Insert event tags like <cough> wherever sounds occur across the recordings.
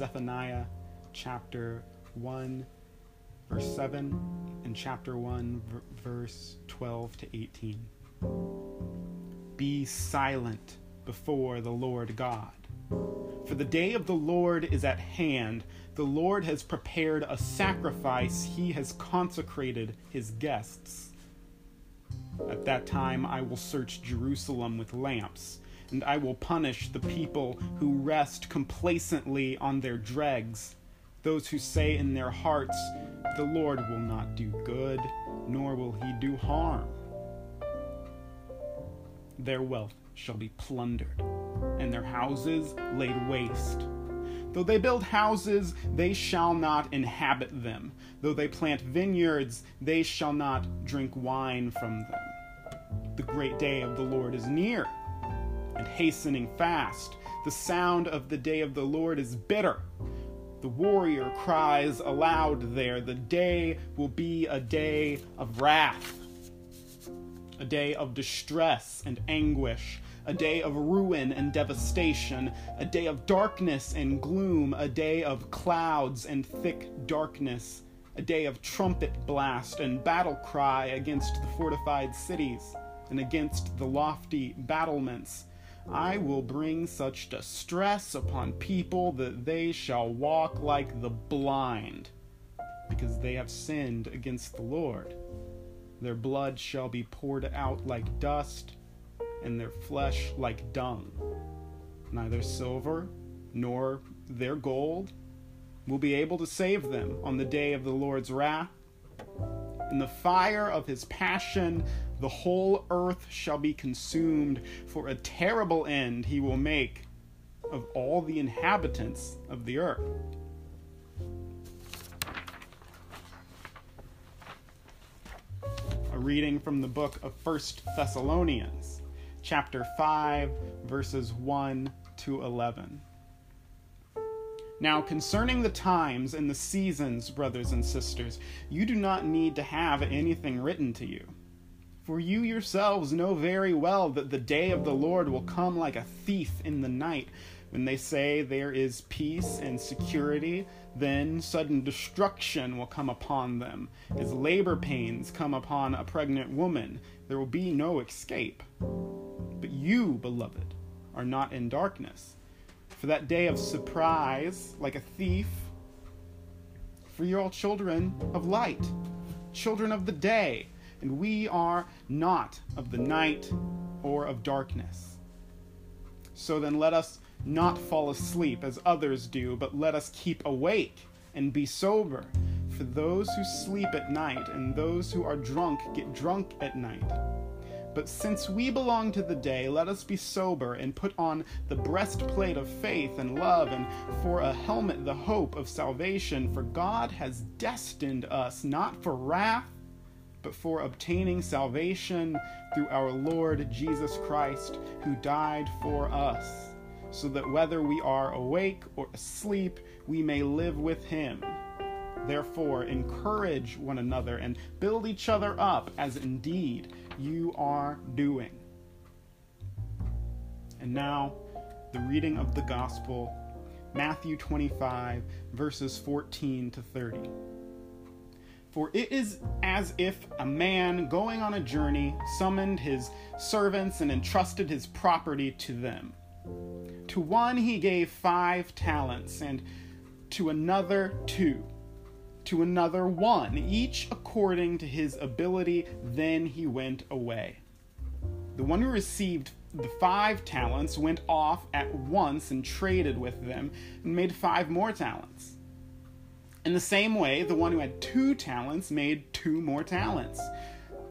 Zephaniah chapter 1, verse 7, and chapter 1, v- verse 12 to 18. Be silent before the Lord God. For the day of the Lord is at hand. The Lord has prepared a sacrifice, he has consecrated his guests. At that time I will search Jerusalem with lamps, and I will punish the people who rest complacently on their dregs, those who say in their hearts, The Lord will not do good, nor will he do harm. Their wealth shall be plundered, and their houses laid waste. Though they build houses, they shall not inhabit them. Though they plant vineyards, they shall not drink wine from them. The great day of the Lord is near, and hastening fast. The sound of the day of the Lord is bitter. The warrior cries aloud there. The day will be a day of wrath, a day of distress and anguish a day of ruin and devastation, a day of darkness and gloom, a day of clouds and thick darkness, a day of trumpet blast and battle cry against the fortified cities and against the lofty battlements. I will bring such distress upon people that they shall walk like the blind, because they have sinned against the Lord. Their blood shall be poured out like dust and their flesh like dung. Neither silver nor their gold will be able to save them on the day of the Lord's wrath. In the fire of his passion, the whole earth shall be consumed, for a terrible end he will make of all the inhabitants of the earth. A reading from the book of First Thessalonians chapter 5, verses 1 to 11. Now, concerning the times and the seasons, brothers and sisters, you do not need to have anything written to you. For you yourselves know very well that the day of the Lord will come like a thief in the night. When they say there is peace and security, then sudden destruction will come upon them. As labor pains come upon a pregnant woman, there will be no escape. But you, beloved, are not in darkness. For that day of surprise, like a thief, for you're all children of light, children of the day, and we are not of the night or of darkness. So then let us not fall asleep as others do, but let us keep awake and be sober. For those who sleep at night and those who are drunk get drunk at night. But since we belong to the day, let us be sober and put on the breastplate of faith and love, and for a helmet the hope of salvation. For God has destined us not for wrath, but for obtaining salvation through our Lord Jesus Christ, who died for us, so that whether we are awake or asleep, we may live with him. Therefore, encourage one another and build each other up, as indeed you are doing. And now, the reading of the Gospel, Matthew 25, verses 14 to 30. For it is as if a man going on a journey summoned his servants and entrusted his property to them. To one he gave five talents, and to another two to another one, each according to his ability. Then he went away. The one who received the five talents went off at once and traded with them and made five more talents. In the same way, the one who had two talents made two more talents.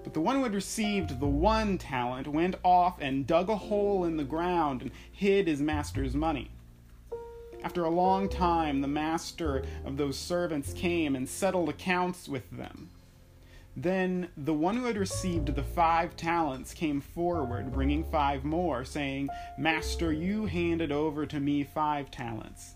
But the one who had received the one talent went off and dug a hole in the ground and hid his master's money. After a long time, the master of those servants came and settled accounts with them. Then the one who had received the five talents came forward, bringing five more, saying, Master, you handed over to me five talents.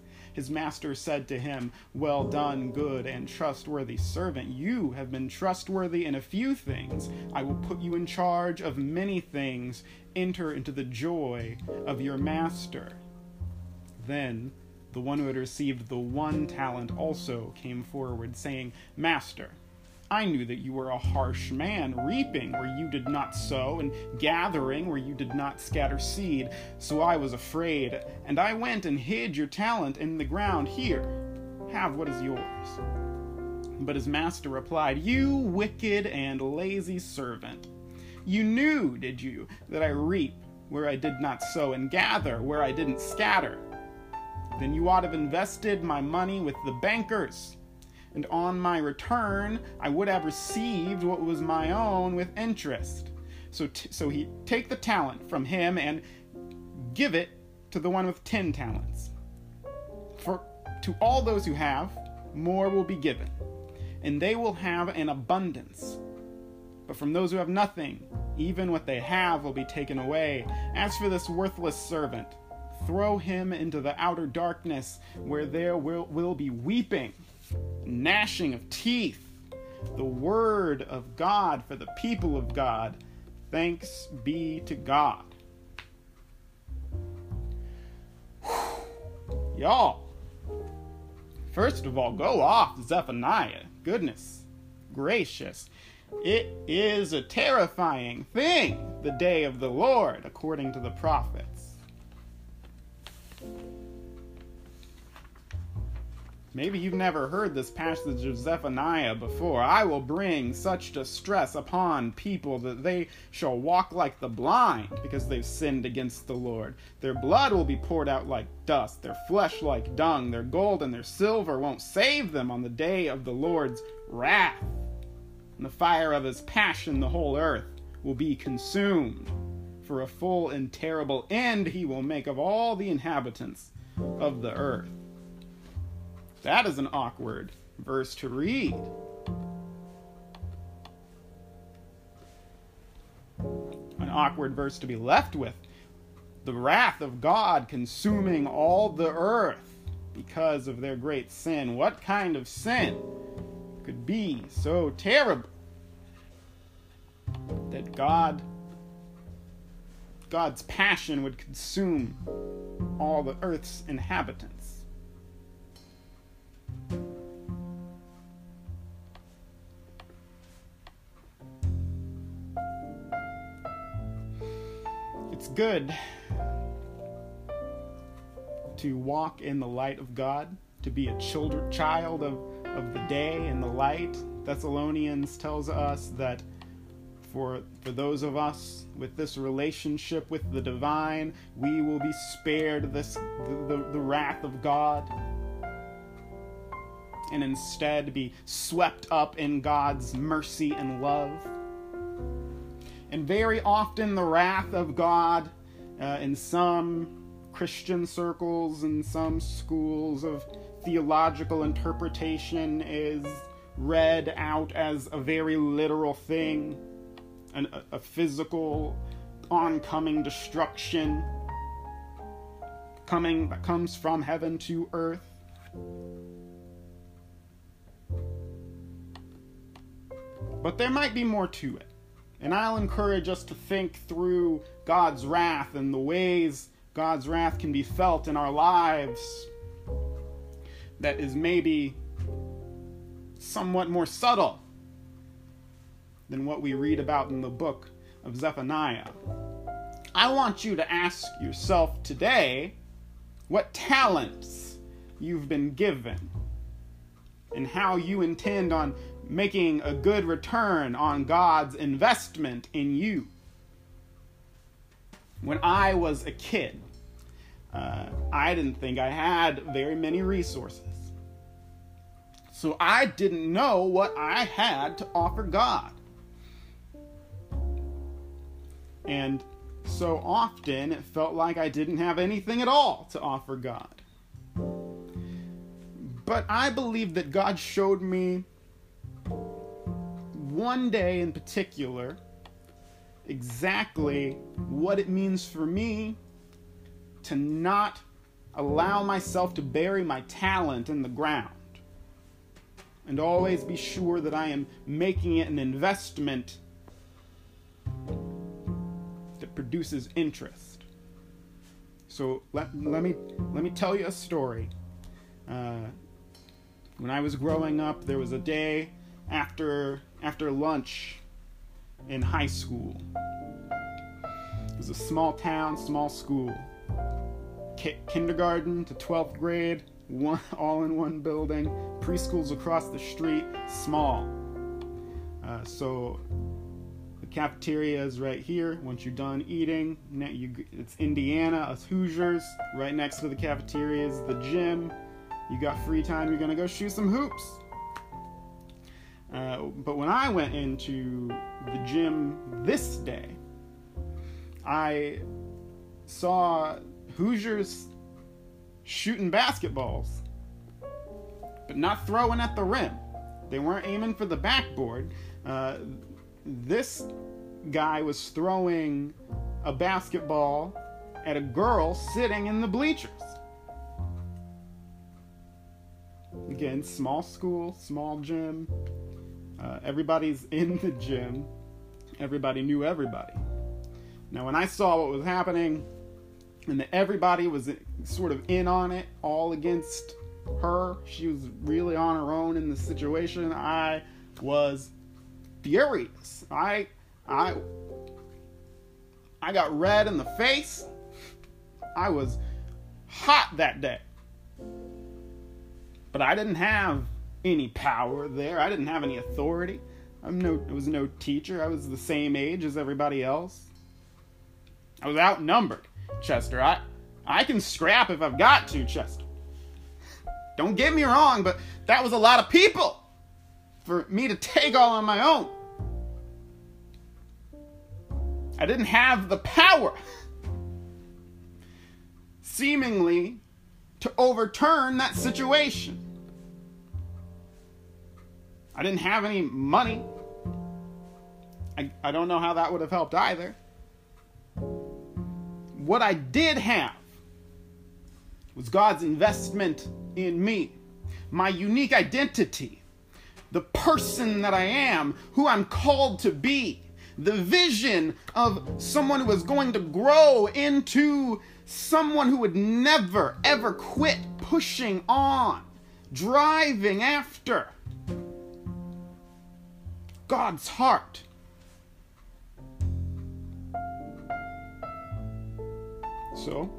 His master said to him, Well done, good and trustworthy servant. You have been trustworthy in a few things. I will put you in charge of many things. Enter into the joy of your master. Then the one who had received the one talent also came forward, saying, Master, I knew that you were a harsh man, reaping where you did not sow, and gathering where you did not scatter seed. So I was afraid, and I went and hid your talent in the ground. Here, have what is yours. But his master replied, You wicked and lazy servant. You knew, did you, that I reap where I did not sow, and gather where I didn't scatter? Then you ought to have invested my money with the bankers and on my return I would have received what was my own with interest. So, t- so he take the talent from him and give it to the one with ten talents. For to all those who have, more will be given, and they will have an abundance. But from those who have nothing, even what they have will be taken away. As for this worthless servant, throw him into the outer darkness, where there will, will be weeping gnashing of teeth, the word of God for the people of God. Thanks be to God. Y'all, first of all, go off Zephaniah. Goodness gracious. It is a terrifying thing, the day of the Lord, according to the prophets. Maybe you've never heard this passage of Zephaniah before. I will bring such distress upon people that they shall walk like the blind because they've sinned against the Lord. Their blood will be poured out like dust, their flesh like dung, their gold and their silver won't save them on the day of the Lord's wrath. In the fire of his passion, the whole earth will be consumed. For a full and terrible end he will make of all the inhabitants of the earth. That is an awkward verse to read. An awkward verse to be left with. The wrath of God consuming all the earth because of their great sin. What kind of sin could be so terrible that God God's passion would consume all the earth's inhabitants? Good to walk in the light of God, to be a children, child of, of the day and the light. Thessalonians tells us that for, for those of us with this relationship with the divine, we will be spared this the, the, the wrath of God and instead be swept up in God's mercy and love. And very often, the wrath of God uh, in some Christian circles and some schools of theological interpretation is read out as a very literal thing, an, a, a physical oncoming destruction coming that comes from heaven to earth. But there might be more to it. And I'll encourage us to think through God's wrath and the ways God's wrath can be felt in our lives that is maybe somewhat more subtle than what we read about in the book of Zephaniah. I want you to ask yourself today what talents you've been given and how you intend on making a good return on God's investment in you. When I was a kid, uh, I didn't think I had very many resources. So I didn't know what I had to offer God. And so often it felt like I didn't have anything at all to offer God. But I believe that God showed me one day in particular exactly what it means for me to not allow myself to bury my talent in the ground and always be sure that I am making it an investment that produces interest. So let, let me let me tell you a story. Uh, when I was growing up, there was a day after after lunch in high school. It was a small town, small school. Ki- kindergarten to 12th grade, one <laughs> all in one building. Preschools across the street, small. Uh, so the cafeteria is right here. Once you're done eating, you, it's Indiana, us Hoosiers. Right next to the cafeteria is the gym. You got free time, you're gonna go shoot some hoops. Uh, but when I went into the gym this day, I saw Hoosiers shooting basketballs, but not throwing at the rim. They weren't aiming for the backboard. Uh, this guy was throwing a basketball at a girl sitting in the bleachers. Again, small school, small gym, uh, everybody's in the gym. Everybody knew everybody. Now, when I saw what was happening, and that everybody was sort of in on it, all against her, she was really on her own in the situation. I was furious. I, I, I got red in the face. I was hot that day. But I didn't have any power there. I didn't have any authority. I'm no I was no teacher. I was the same age as everybody else. I was outnumbered, Chester. I I can scrap if I've got to, Chester. Don't get me wrong, but that was a lot of people for me to take all on my own. I didn't have the power seemingly to overturn that situation. I didn't have any money. I, I don't know how that would have helped either. What I did have was God's investment in me, my unique identity, the person that I am, who I'm called to be, the vision of someone who is going to grow into someone who would never, ever quit pushing on, driving after God's heart. So,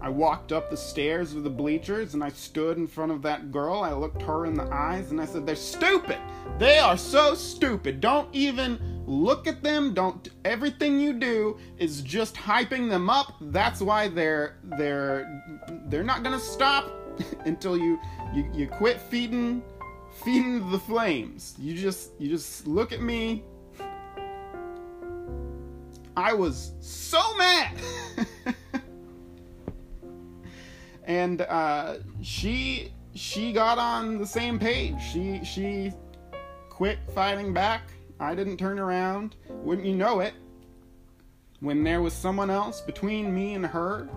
I walked up the stairs of the bleachers and I stood in front of that girl. I looked her in the eyes and I said, They're stupid. They are so stupid. Don't even look at them. Don't everything you do is just hyping them up. That's why they're they're they're not gonna stop <laughs> until you you, you quit feeding feeding the flames. You just you just look at me. I was so mad. <laughs> and uh, she she got on the same page. She she quit fighting back. I didn't turn around. Wouldn't you know it? When there was someone else between me and her,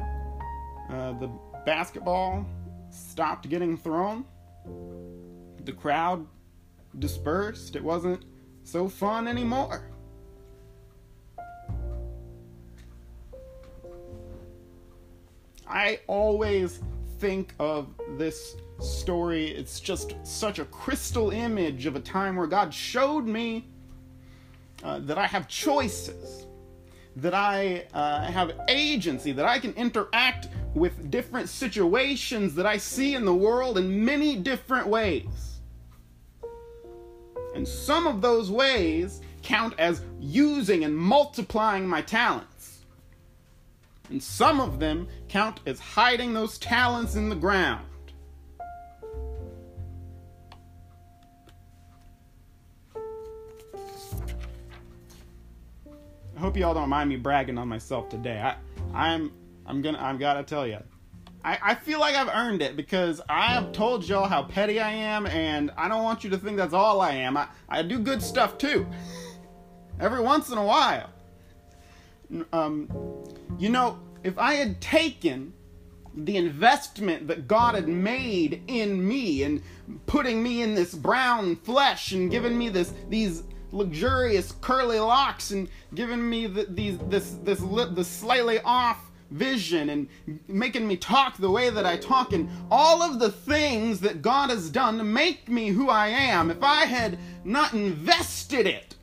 uh, the basketball stopped getting thrown the crowd dispersed. It wasn't so fun anymore. I always think of this story, it's just such a crystal image of a time where God showed me uh, that I have choices, that I uh, have agency, that I can interact with different situations that I see in the world in many different ways. And some of those ways count as using and multiplying my talents. And some of them count as hiding those talents in the ground. I hope y'all don't mind me bragging on myself today. I, I'm, I'm gonna, I've got to tell you, I, I feel like I've earned it because I have told y'all how petty I am, and I don't want you to think that's all I am. I, I do good stuff too. Every once in a while. Um, you know, if I had taken the investment that God had made in me and putting me in this brown flesh and giving me this these luxurious curly locks and giving me the, these this this this slightly off vision and making me talk the way that I talk and all of the things that God has done to make me who I am if I had not invested it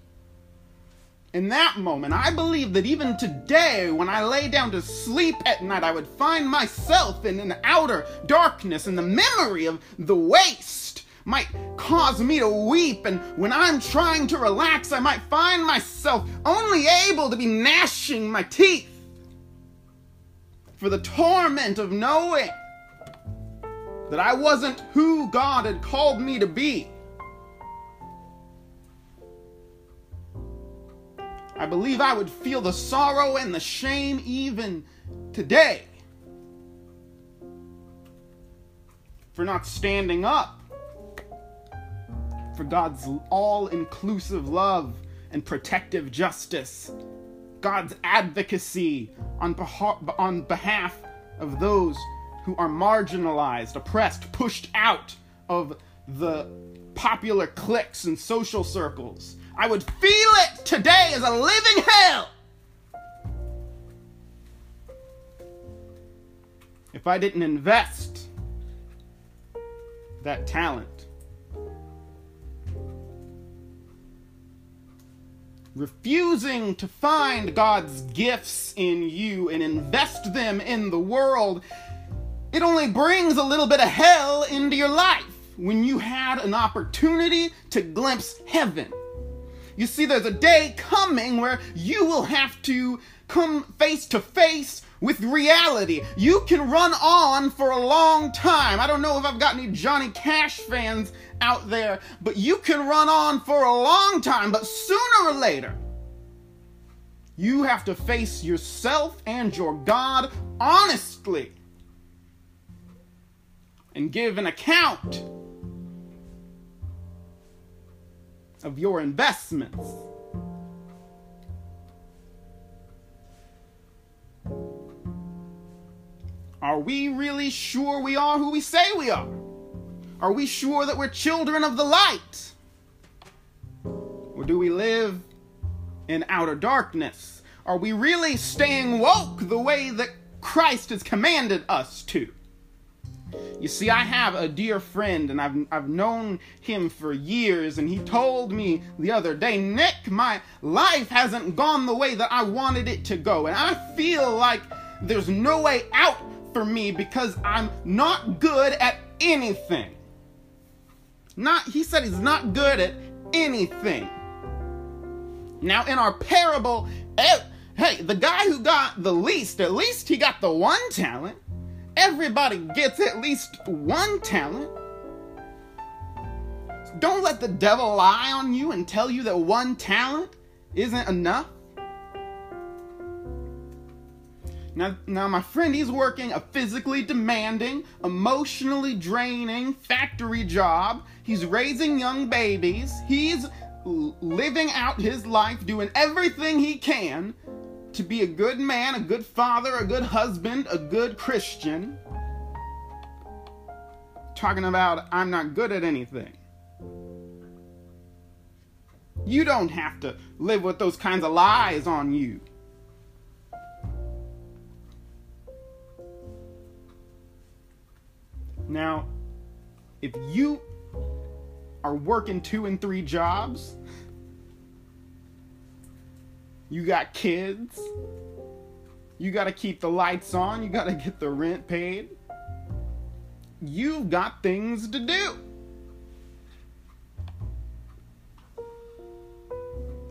in that moment, I believe that even today, when I lay down to sleep at night, I would find myself in an outer darkness, and the memory of the waste might cause me to weep. And when I'm trying to relax, I might find myself only able to be gnashing my teeth for the torment of knowing that I wasn't who God had called me to be. I believe I would feel the sorrow and the shame even today for not standing up for God's all inclusive love and protective justice, God's advocacy on, on behalf of those who are marginalized, oppressed, pushed out of the popular cliques and social circles I would feel it today as a living hell. If I didn't invest that talent. Refusing to find God's gifts in you and invest them in the world, it only brings a little bit of hell into your life when you had an opportunity to glimpse heaven. You see, there's a day coming where you will have to come face to face with reality. You can run on for a long time. I don't know if I've got any Johnny Cash fans out there, but you can run on for a long time, but sooner or later, you have to face yourself and your God honestly and give an account of your investments. Are we really sure we are who we say we are? Are we sure that we're children of the light? Or do we live in outer darkness? Are we really staying woke the way that Christ has commanded us to? You see, I have a dear friend, and I've, I've known him for years, and he told me the other day, Nick, my life hasn't gone the way that I wanted it to go, and I feel like there's no way out for me because I'm not good at anything. Not, he said he's not good at anything. Now, in our parable, hey, the guy who got the least, at least he got the one talent. Everybody gets at least one talent. Don't let the devil lie on you and tell you that one talent isn't enough. Now, now my friend, he's working a physically demanding, emotionally draining factory job. He's raising young babies. He's living out his life, doing everything he can to be a good man, a good father, a good husband, a good Christian. Talking about, I'm not good at anything. You don't have to live with those kinds of lies on you. Now, if you are working two and three jobs, you got kids. You got to keep the lights on. You got to get the rent paid. You've got things to do.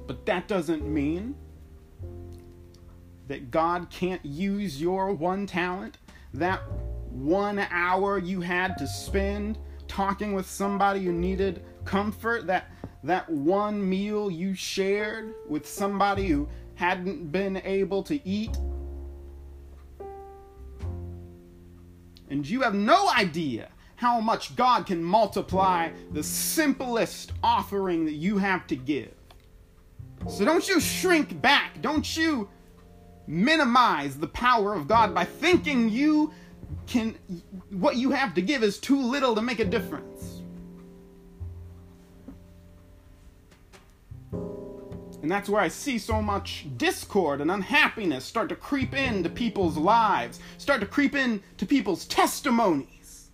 But that doesn't mean that God can't use your one talent, that one hour you had to spend talking with somebody who needed comfort, that that one meal you shared with somebody who hadn't been able to eat. And you have no idea how much God can multiply the simplest offering that you have to give. So don't you shrink back. Don't you minimize the power of God by thinking you can what you have to give is too little to make a difference. And that's where I see so much discord and unhappiness start to creep into people's lives, start to creep into people's testimonies.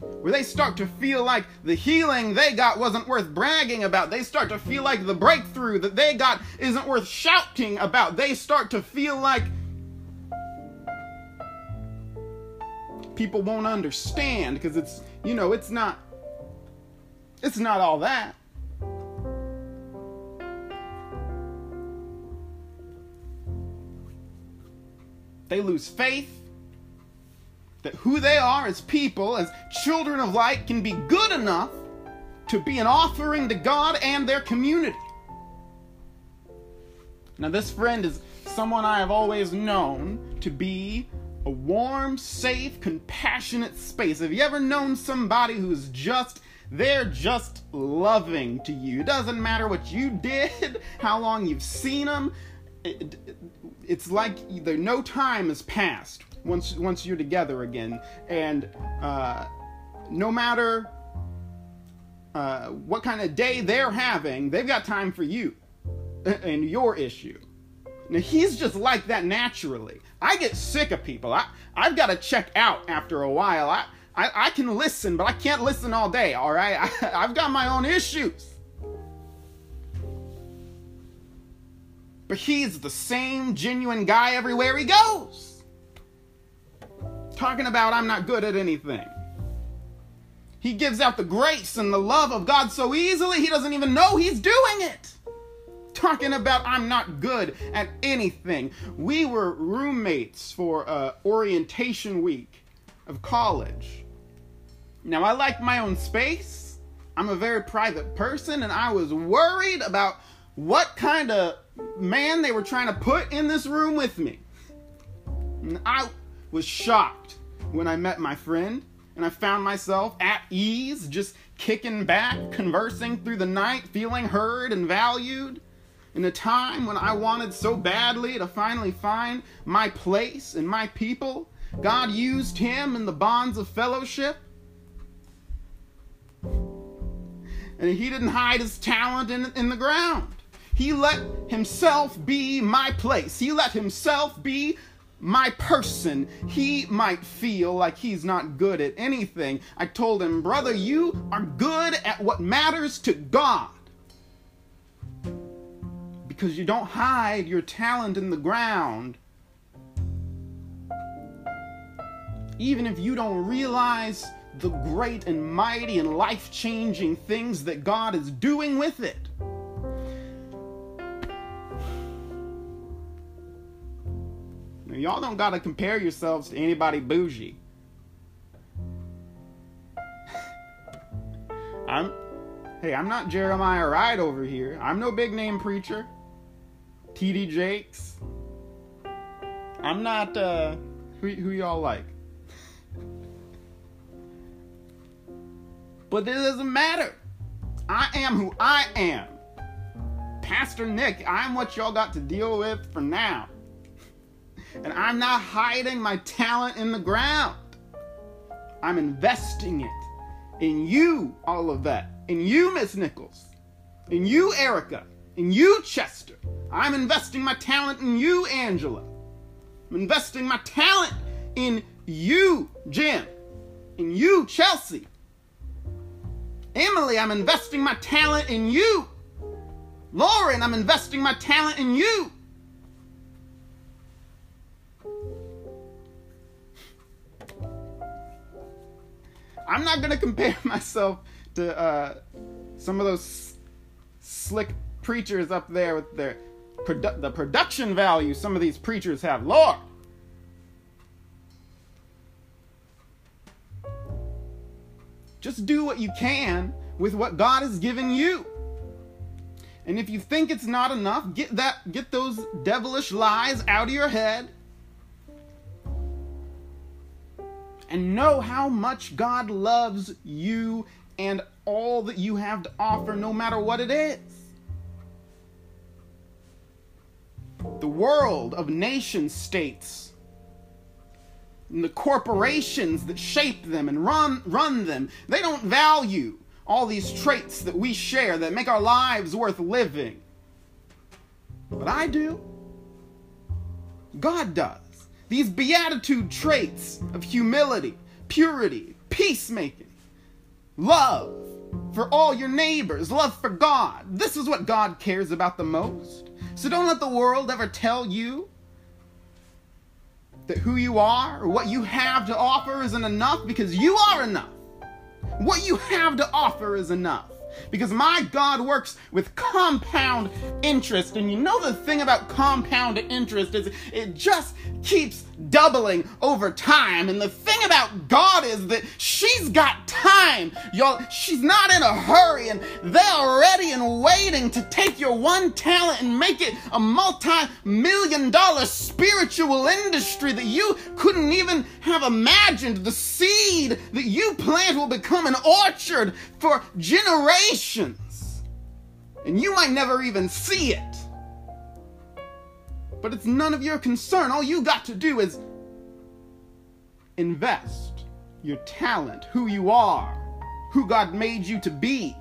Where they start to feel like the healing they got wasn't worth bragging about. They start to feel like the breakthrough that they got isn't worth shouting about. They start to feel like people won't understand because it's, you know, it's not it's not all that. They lose faith that who they are as people, as children of light, can be good enough to be an offering to God and their community. Now, this friend is someone I have always known to be a warm, safe, compassionate space. Have you ever known somebody who's just they're just loving to you. It doesn't matter what you <laughs> did, how long you've seen them. It, it's like either no time has passed once once you're together again, and uh, no matter uh, what kind of day they're having, they've got time for you <laughs> and your issue. Now he's just like that naturally. I get sick of people. I I've got to check out after a while. I, I I can listen, but I can't listen all day. All right, I, <laughs> I've got my own issues. But he's the same genuine guy everywhere he goes. Talking about I'm not good at anything. He gives out the grace and the love of God so easily, he doesn't even know he's doing it. Talking about I'm not good at anything. We were roommates for uh, orientation week of college. Now, I like my own space. I'm a very private person, and I was worried about what kind of man they were trying to put in this room with me. And I was shocked when I met my friend and I found myself at ease, just kicking back, conversing through the night, feeling heard and valued. In a time when I wanted so badly to finally find my place and my people, God used him in the bonds of fellowship. And he didn't hide his talent in, in the ground. He let himself be my place. He let himself be my person. He might feel like he's not good at anything. I told him, brother, you are good at what matters to God. Because you don't hide your talent in the ground. Even if you don't realize the great and mighty and life changing things that God is doing with it. y'all don't gotta compare yourselves to anybody bougie. <laughs> I'm hey, I'm not Jeremiah Wright over here. I'm no big name preacher. TD Jakes. I'm not uh who who y'all like. but it doesn't matter. I am who I am. Pastor Nick, I'm what y'all got to deal with for now. And I'm not hiding my talent in the ground. I'm investing it in you, all of that. In you, Miss Nichols. In you, Erica. In you, Chester. I'm investing my talent in you, Angela. I'm investing my talent in you, Jim. In you, Chelsea. Emily, I'm investing my talent in you. Lauren, I'm investing my talent in you. I'm not gonna <laughs> compare myself to uh, some of those slick preachers up there with their produ- the production value some of these preachers have. Lord. Just do what you can with what God has given you. And if you think it's not enough, get that get those devilish lies out of your head and know how much God loves you and all that you have to offer, no matter what it is. The world of nation states and the corporations that shape them and run, run them, they don't value all these traits that we share that make our lives worth living. But I do. God does. These beatitude traits of humility, purity, peacemaking, love for all your neighbors, love for God. This is what God cares about the most. So don't let the world ever tell you that who you are or what you have to offer isn't enough because you are enough. What you have to offer is enough. Because my God works with compound interest. And you know the thing about compound interest is it just keeps doubling over time. And the thing about God is that she's got time. Y'all, she's not in a hurry and they're ready and waiting to take your one talent and make it a multi-million dollar spiritual industry that you couldn't even have imagined. The seed that you plant will become an orchard for generations. And you might never even see it but it's none of your concern. All you got to do is invest your talent, who you are, who God made you to be.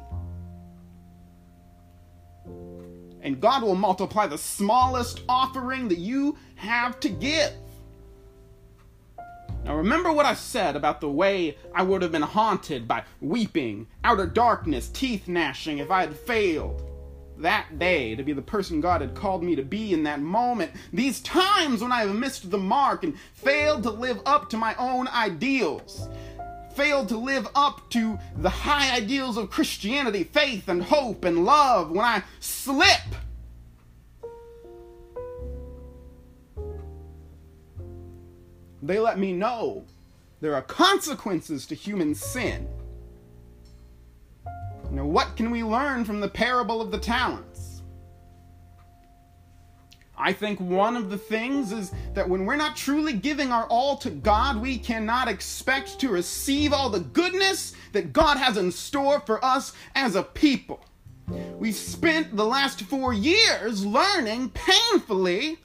And God will multiply the smallest offering that you have to give. Now, remember what I said about the way I would have been haunted by weeping, outer darkness, teeth gnashing if I had failed that day to be the person God had called me to be in that moment. These times when I have missed the mark and failed to live up to my own ideals, failed to live up to the high ideals of Christianity, faith and hope and love, when I slip. They let me know there are consequences to human sin. Now, what can we learn from the parable of the talents? I think one of the things is that when we're not truly giving our all to God, we cannot expect to receive all the goodness that God has in store for us as a people. We've spent the last four years learning painfully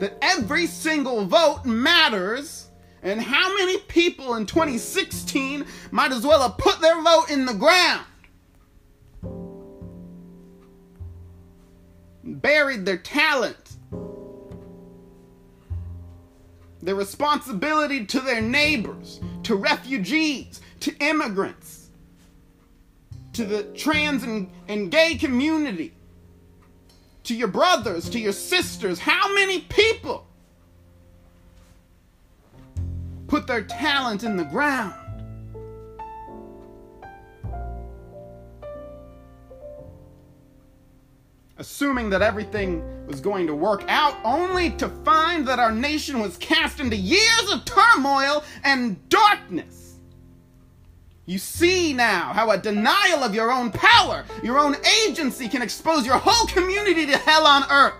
that every single vote matters and how many people in 2016 might as well have put their vote in the ground. Buried their talent, their responsibility to their neighbors, to refugees, to immigrants, to the trans and, and gay community, to your brothers, to your sisters. How many people put their talent in the ground? Assuming that everything was going to work out, only to find that our nation was cast into years of turmoil and darkness. You see now how a denial of your own power, your own agency, can expose your whole community to hell on earth.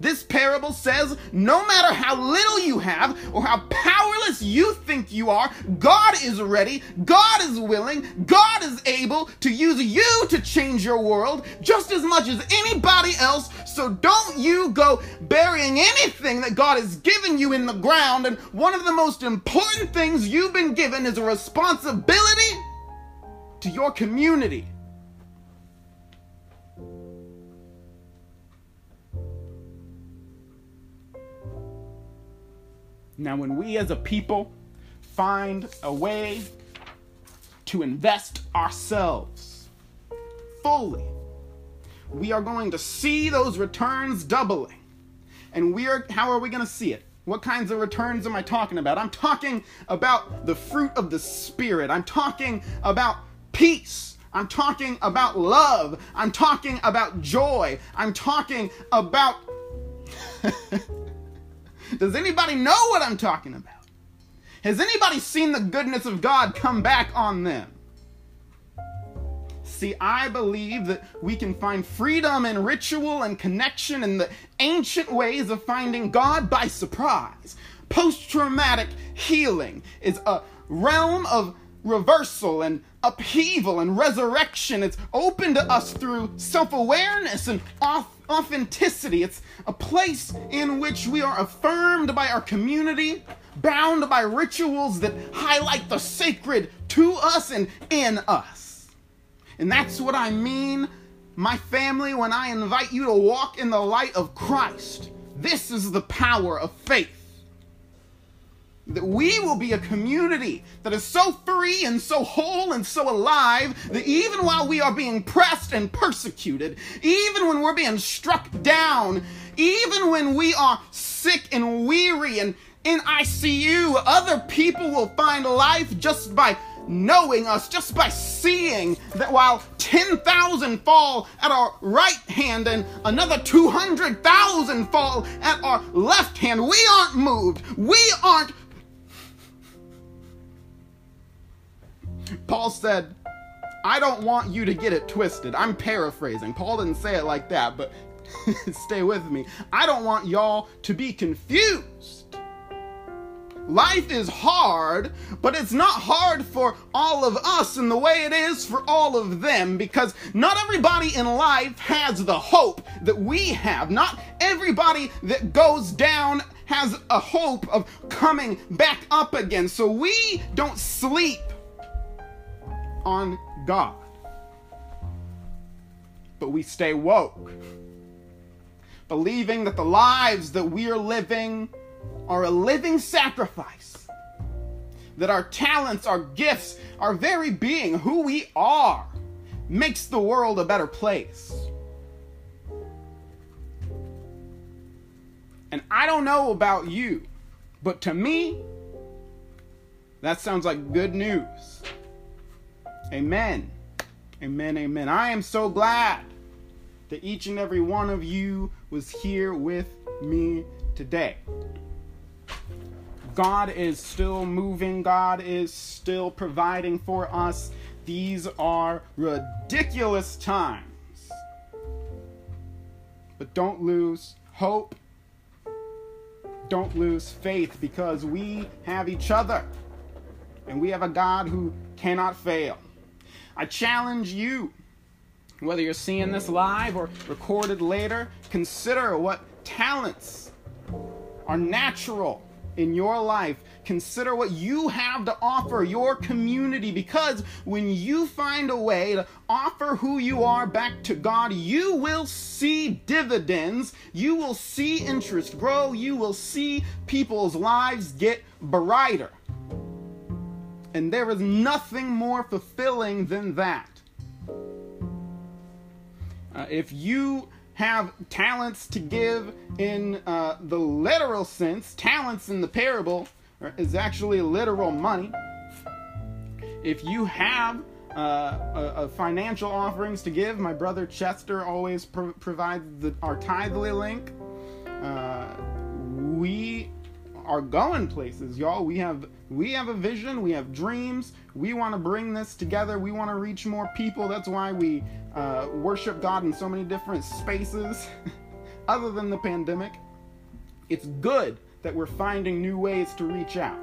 This parable says no matter how little you have or how powerless you think you are, God is ready, God is willing, God is able to use you to change your world just as much as anybody else. So don't you go burying anything that God has given you in the ground. And one of the most important things you've been given is a responsibility to your community. Now, when we as a people find a way to invest ourselves fully, we are going to see those returns doubling. And we are how are we going to see it? What kinds of returns am I talking about? I'm talking about the fruit of the spirit. I'm talking about peace. I'm talking about love. I'm talking about joy. I'm talking about <laughs> Does anybody know what I'm talking about? Has anybody seen the goodness of God come back on them? See, I believe that we can find freedom and ritual and connection in the ancient ways of finding God by surprise. Post traumatic healing is a realm of reversal and upheaval and resurrection. It's open to us through self awareness and authenticity. It's a place in which we are affirmed by our community, bound by rituals that highlight the sacred to us and in us. And that's what I mean, my family, when I invite you to walk in the light of Christ. This is the power of faith that we will be a community that is so free and so whole and so alive that even while we are being pressed and persecuted, even when we're being struck down, even when we are sick and weary and in ICU, other people will find life just by knowing us, just by seeing that while 10,000 fall at our right hand and another 200,000 fall at our left hand, we aren't moved. We aren't Paul said, I don't want you to get it twisted. I'm paraphrasing. Paul didn't say it like that, but <laughs> stay with me. I don't want y'all to be confused. Life is hard, but it's not hard for all of us in the way it is for all of them because not everybody in life has the hope that we have. Not everybody that goes down has a hope of coming back up again. So we don't sleep on God. But we stay woke, believing that the lives that we are living are a living sacrifice, that our talents, our gifts, our very being, who we are, makes the world a better place. And I don't know about you, but to me, that sounds like good news. Amen. Amen. Amen. I am so glad that each and every one of you was here with me today. God is still moving, God is still providing for us. These are ridiculous times. But don't lose hope. Don't lose faith because we have each other. And we have a God who cannot fail. I challenge you, whether you're seeing this live or recorded later, consider what talents are natural in your life. Consider what you have to offer your community because when you find a way to offer who you are back to God, you will see dividends. You will see interest grow. You will see people's lives get brighter. And there is nothing more fulfilling than that. Uh, if you have talents to give in uh, the literal sense, talents in the parable is actually literal money. If you have uh, uh, financial offerings to give, my brother Chester always pro- provides the, our tithely link. Uh, we are going places, y'all. We have we have a vision, we have dreams. We want to bring this together. We want to reach more people. That's why we uh, worship God in so many different spaces, <laughs> other than the pandemic. It's good that we're finding new ways to reach out,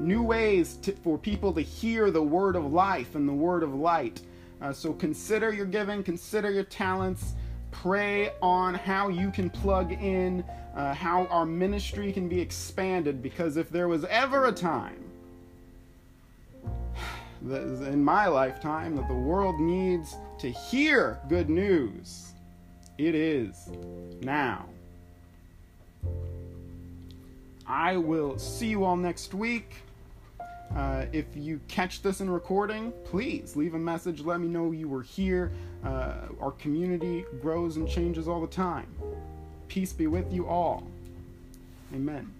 new ways to, for people to hear the word of life and the word of light. Uh, so consider your giving, consider your talents pray on how you can plug in, uh, how our ministry can be expanded. Because if there was ever a time <sighs> in my lifetime that the world needs to hear good news, it is now. I will see you all next week. Uh, if you catch this in recording, please leave a message. Let me know you were here. Uh, our community grows and changes all the time. Peace be with you all. Amen.